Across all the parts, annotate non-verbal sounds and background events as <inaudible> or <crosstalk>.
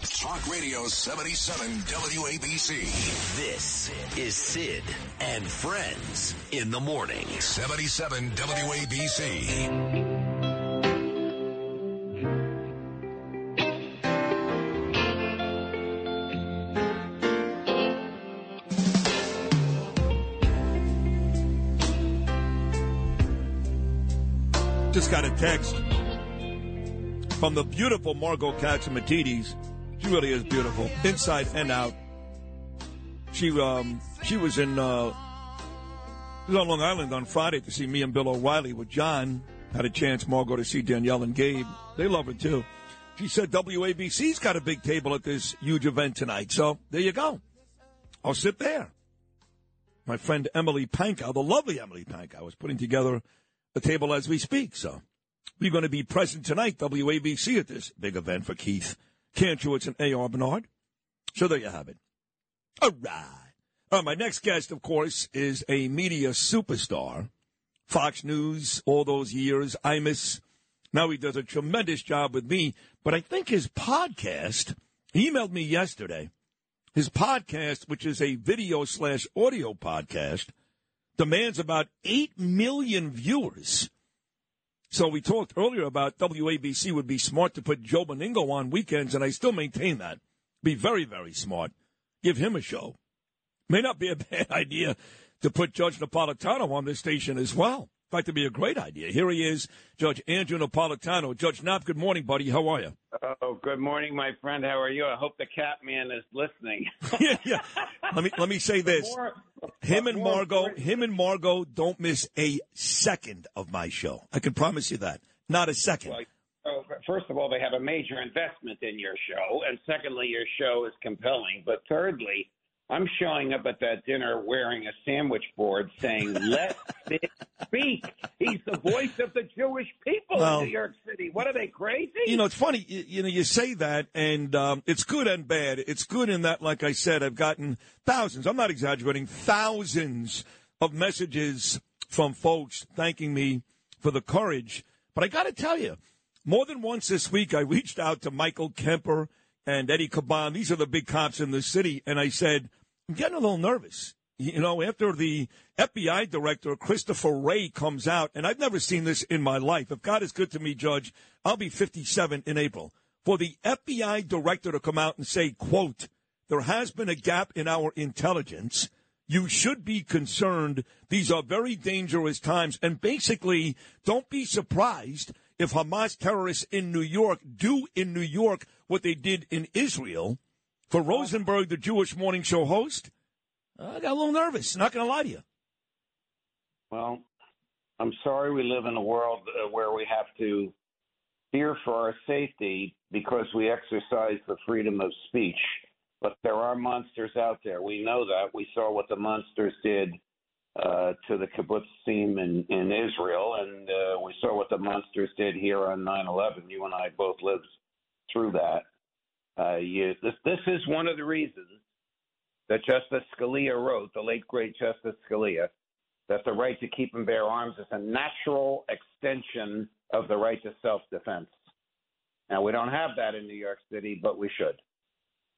Talk Radio 77 WABC. This is Sid and Friends in the morning. 77 WABC. Just got a text from the beautiful Margot Katz Catsimatidis. She really is beautiful, inside and out. She um she was in uh was on Long Island on Friday to see me and Bill O'Reilly with John. Had a chance, Margot, to see Danielle and Gabe. They love her too. She said WABC's got a big table at this huge event tonight. So there you go. I'll sit there. My friend Emily Pankow, the lovely Emily Pankow, is putting together a table as we speak. So we're going to be present tonight, WABC, at this big event for Keith Kantrowitz and A.R. Bernard. So there you have it. All right. Uh, my next guest, of course, is a media superstar. Fox News, all those years. Imus. Now he does a tremendous job with me. But I think his podcast, he emailed me yesterday. His podcast, which is a video slash audio podcast, demands about 8 million viewers. So we talked earlier about WABC would be smart to put Joe Benigno on weekends, and I still maintain that. Be very, very smart. Give him a show. May not be a <laughs> bad idea to put Judge Napolitano on this station as well. In fact, it'd be a great idea. Here he is, Judge Andrew Napolitano. Judge Nap, good morning, buddy. How are you? Oh, good morning, my friend. How are you? I hope the cat man is listening. <laughs> yeah, yeah. Let me let me say <laughs> this. More- Him and Margot, him and Margot don't miss a second of my show. I can promise you that. Not a second. Well, first of all, they have a major investment in your show, and secondly, your show is compelling. But thirdly, I'm showing up at that dinner wearing a sandwich board saying, "Let <laughs> it speak." He's the voice of the Jewish people Well- in New York City. What are they crazy? You know, it's funny. You, you know, you say that, and um, it's good and bad. It's good in that, like I said, I've gotten thousands. I'm not exaggerating. Thousands of messages from folks thanking me for the courage. But I got to tell you, more than once this week, I reached out to Michael Kemper and Eddie Caban. These are the big cops in the city, and I said, I'm getting a little nervous. You know, after the FBI director, Christopher Wray, comes out, and I've never seen this in my life. If God is good to me, Judge, I'll be 57 in April. For the FBI director to come out and say, quote, there has been a gap in our intelligence. You should be concerned. These are very dangerous times. And basically, don't be surprised if Hamas terrorists in New York do in New York what they did in Israel. For Rosenberg, the Jewish morning show host, I got a little nervous. Not going to lie to you. Well, I'm sorry we live in a world uh, where we have to fear for our safety because we exercise the freedom of speech. But there are monsters out there. We know that. We saw what the monsters did uh, to the kibbutz kibbutzim in, in Israel, and uh, we saw what the monsters did here on 9/11. You and I both lived through that. Uh, this, this is one of the reasons that Justice Scalia wrote, the late great Justice Scalia, that the right to keep and bear arms is a natural extension of the right to self defense. Now, we don't have that in New York City, but we should.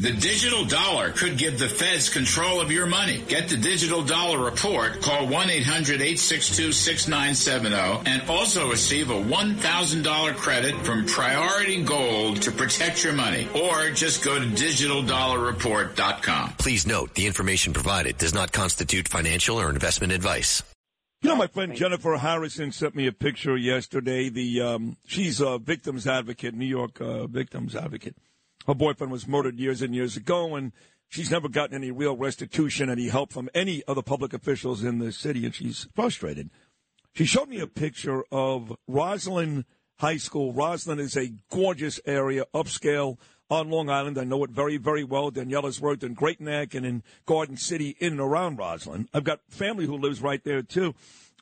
The digital dollar could give the feds control of your money. Get the digital dollar report. Call 1-800-862-6970 and also receive a $1,000 credit from Priority Gold to protect your money. Or just go to digitaldollarreport.com. Please note the information provided does not constitute financial or investment advice. You know, my friend Jennifer Harrison sent me a picture yesterday. The um, she's a victims advocate, New York uh, victims advocate. Her boyfriend was murdered years and years ago, and she's never gotten any real restitution, any help from any of the public officials in the city, and she's frustrated. She showed me a picture of Roslyn High School. Roslyn is a gorgeous area, upscale on Long Island. I know it very, very well. Daniela's worked in Great Neck and in Garden City in and around Roslyn. I've got family who lives right there, too.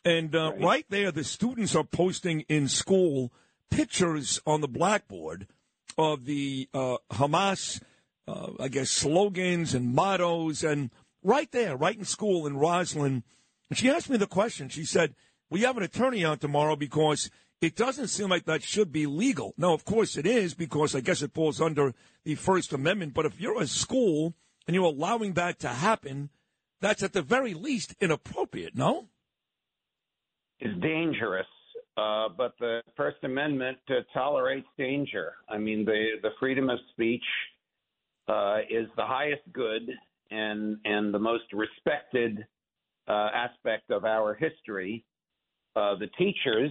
And uh, right. right there, the students are posting in school pictures on the blackboard of the uh, Hamas, uh, I guess, slogans and mottos, and right there, right in school in Roslyn. She asked me the question. She said, "We have an attorney on tomorrow because it doesn't seem like that should be legal." Now, of course, it is because I guess it falls under the First Amendment. But if you're a school and you're allowing that to happen, that's at the very least inappropriate. No, it's dangerous. Uh, but the First Amendment uh, tolerates danger. I mean, the the freedom of speech uh, is the highest good and and the most respected uh, aspect of our history. Uh, the teachers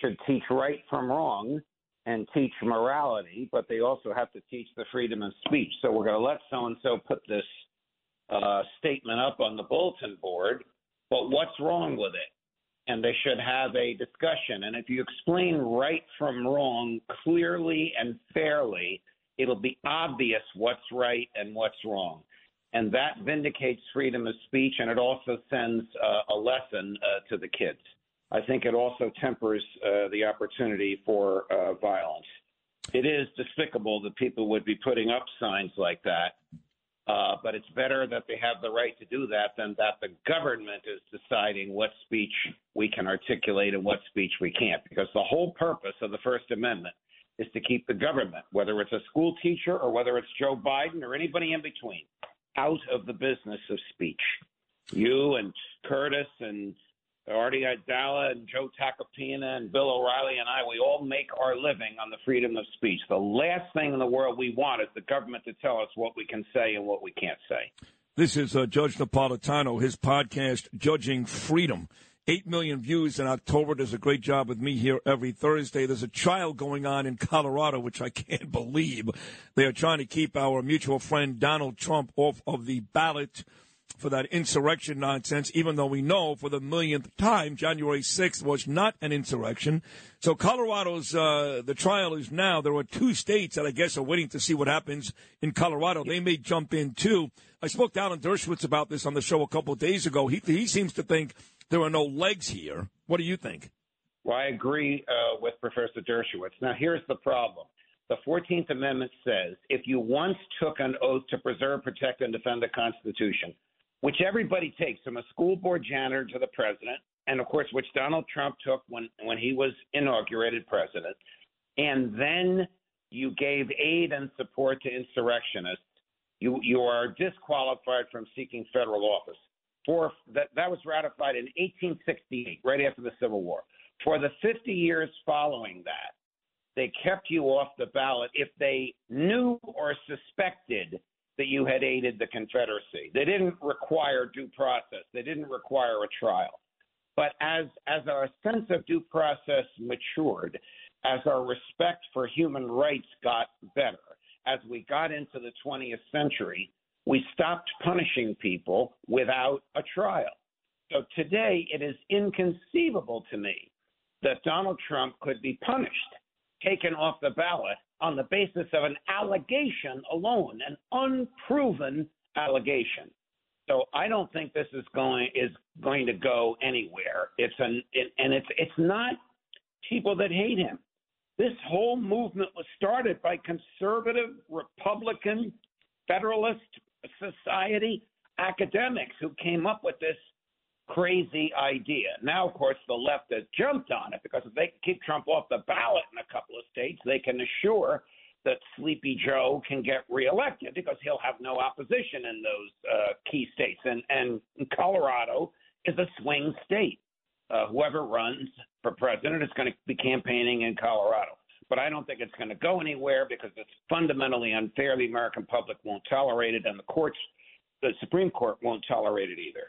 should teach right from wrong and teach morality, but they also have to teach the freedom of speech. So we're going to let so and so put this statement up on the bulletin board, but what's wrong with it? And they should have a discussion. And if you explain right from wrong clearly and fairly, it'll be obvious what's right and what's wrong. And that vindicates freedom of speech, and it also sends uh, a lesson uh, to the kids. I think it also tempers uh, the opportunity for uh, violence. It is despicable that people would be putting up signs like that uh, but it's better that they have the right to do that than that the government is deciding what speech we can articulate and what speech we can't. Because the whole purpose of the First Amendment is to keep the government, whether it's a school teacher or whether it's Joe Biden or anybody in between, out of the business of speech. You and Curtis and Artie Aidala and Joe Tacopina and Bill O'Reilly and I, we all make our living on the freedom of speech. The last thing in the world we want is the government to tell us what we can say and what we can't say. This is uh, Judge Napolitano, his podcast, Judging Freedom. Eight million views in October. Does a great job with me here every Thursday. There's a trial going on in Colorado, which I <laughs> can't believe. They are trying to keep our mutual friend Donald Trump off of the ballot for that insurrection nonsense, even though we know for the millionth time January 6th was not an insurrection. So Colorado's, uh, the trial is now. There are two states that I guess are waiting to see what happens in Colorado. They may jump in too. I spoke to Alan Dershowitz about this on the show a couple of days ago. He, he seems to think there are no legs here. What do you think? Well, I agree uh, with Professor Dershowitz. Now, here's the problem. The 14th Amendment says if you once took an oath to preserve, protect, and defend the Constitution, which everybody takes from a school board janitor to the president, and of course, which Donald Trump took when, when he was inaugurated president. And then you gave aid and support to insurrectionists. You, you are disqualified from seeking federal office. For that, that was ratified in 1868, right after the Civil War. For the 50 years following that, they kept you off the ballot if they knew or suspected that you had aided the Confederacy. They didn't require due process. They didn't require a trial. But as as our sense of due process matured, as our respect for human rights got better, as we got into the 20th century, we stopped punishing people without a trial. So today it is inconceivable to me that Donald Trump could be punished, taken off the ballot on the basis of an allegation alone, an unproven allegation. So I don't think this is going is going to go anywhere. It's an it, and it's it's not people that hate him. This whole movement was started by conservative Republican Federalist Society academics who came up with this crazy idea. Now, of course, the left has jumped on it because if they keep Trump off the ballot in a couple of states, they can assure that Sleepy Joe can get reelected because he'll have no opposition in those uh, key states. And, and Colorado is a swing state. Uh, whoever runs for president is going to be campaigning in Colorado. But I don't think it's going to go anywhere because it's fundamentally unfair. The American public won't tolerate it, and the courts, the Supreme Court, won't tolerate it either.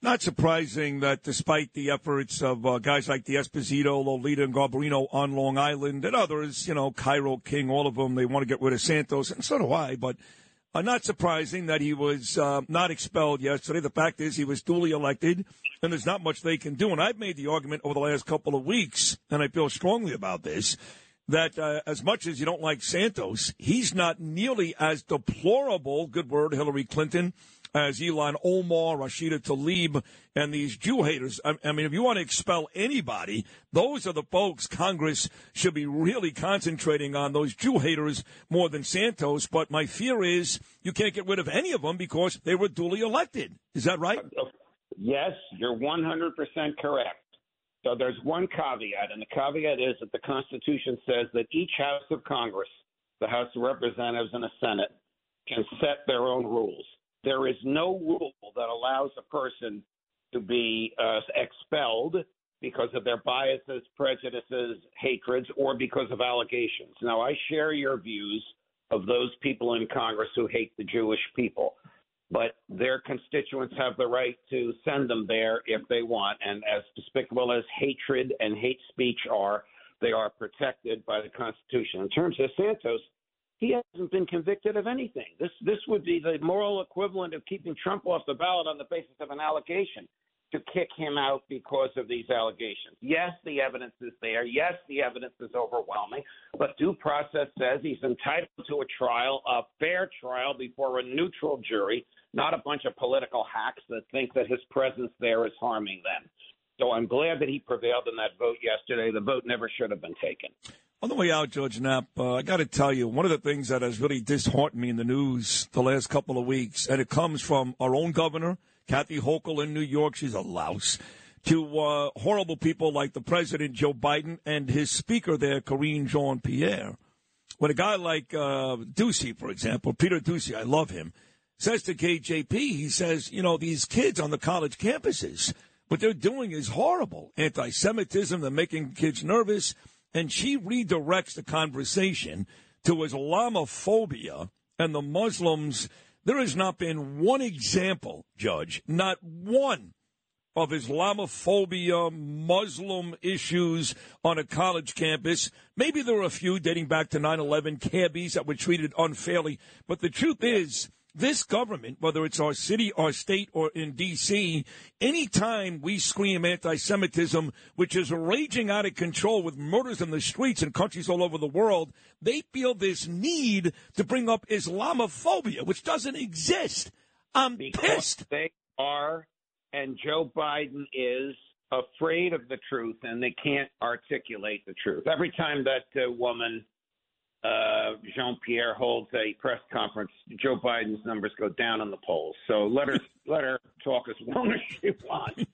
Not surprising that despite the efforts of uh, guys like the Esposito, LaLota, and Garbarino on Long Island, and others, you know, Cairo King, all of them, they want to get rid of Santos, and so do I, but uh, not surprising that he was uh, not expelled yesterday. The fact is he was duly elected, and there's not much they can do. And I've made the argument over the last couple of weeks, and I feel strongly about this, that uh, as much as you don't like Santos, he's not nearly as deplorable, good word, Hillary Clinton, as Ilhan Omar, Rashida Tlaib, and these Jew haters. I, I, mean, if you want to expel anybody, those are the folks Congress should be really concentrating on, those Jew haters more than Santos. But my fear is you can't get rid of any of them because they were duly elected. Is that right? Yes, you're 100% correct. So there's one caveat, and the caveat is that the Constitution says that each House of Congress, the House of Representatives and the Senate, can set their own rules. There is no rule that allows a person to be uh, expelled because of their biases, prejudices, hatreds, or because of allegations. Now, I share your views of those people in Congress who hate the Jewish people, but their constituents have the right to send them there if they want. And as despicable as hatred and hate speech are, they are protected by the Constitution. In terms of Santos, he hasn't been convicted of anything. This this would be the moral equivalent of keeping Trump off the ballot on the basis of an allegation to kick him out because of these allegations. Yes, the evidence is there. Yes, the evidence is overwhelming. But due process says he's entitled to a trial, a fair trial before a neutral jury, not a bunch of political hacks that think that his presence there is harming them. So I'm glad that he prevailed in that vote yesterday. The vote never should have been taken. On the way out, Judge Nap, uh, I got to tell you, one of the things that has really disheartened me in the news the last couple of weeks, and it comes from our own governor, Kathy Hochul in New York, she's a louse, to uh, horrible people like the president, Joe Biden, and his speaker there, Karine Jean Pierre. When a guy like uh, Doocy, for example, Peter Doocy, I love him, says to KJP, he says, you know, these kids on the college campuses, what they're doing is horrible. Anti Semitism, they're making kids nervous and she redirects the conversation to Islamophobia and the Muslims. There has not been one example, Judge, not one of Islamophobia, Muslim issues on a college campus. Maybe there were a few dating back to 9 11 cabbies that were treated unfairly. But the truth is, this government, whether it's our city, our state, or in D.C., anytime we scream anti Semitism, which is raging out of control with murders in the streets in countries all over the world, they feel this need to bring up Islamophobia, which doesn't exist. I'm because pissed. They are, and Joe Biden is afraid of the truth, and they can't articulate the truth. Every time that uh, woman uh, Jean Pierre holds a press conference, Joe Biden's numbers go down on the polls. So let her <laughs> let her talk as long as she wants.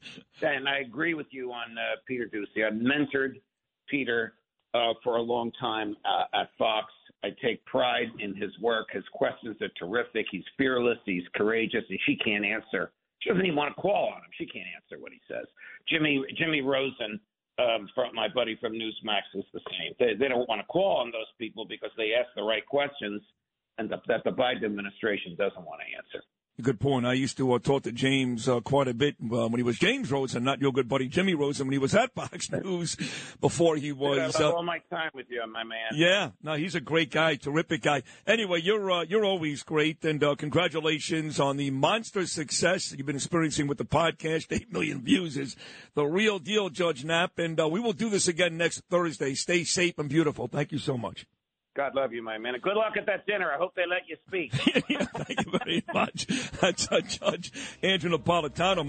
And I agree with you on uh, Peter Doocy. I mentored Peter uh, for a long time uh, at Fox. I take pride in his work. His questions are terrific. He's fearless. He's courageous, and she can't answer. She doesn't even want to call on him. She can't answer what he says. Jimmy Jimmy Rosen um, from my buddy from Newsmax is the same. They, they don't want to call on those people because they ask the right questions and the, that the Biden administration doesn't want to answer. Good point. I used to uh, talk to James uh, quite a bit uh, when he was James Rosen, not your good buddy Jimmy Rosen, when he was at <laughs> Fox News before he was. I love all my time with you, my man. Yeah, no, he's a great guy, terrific guy. Anyway, you're uh, you're always great, and uh, congratulations on the monster success that you've been experiencing with the podcast. <laughs> Eight million views is the real deal, Judge Nap, and uh, we will do this again next Thursday. Stay safe and beautiful. Thank you so much. God love you, my man. Good luck at that dinner. I hope they let you speak. <laughs> yeah, thank you very much. <laughs> That's uh, Judge Andrew Napolitano.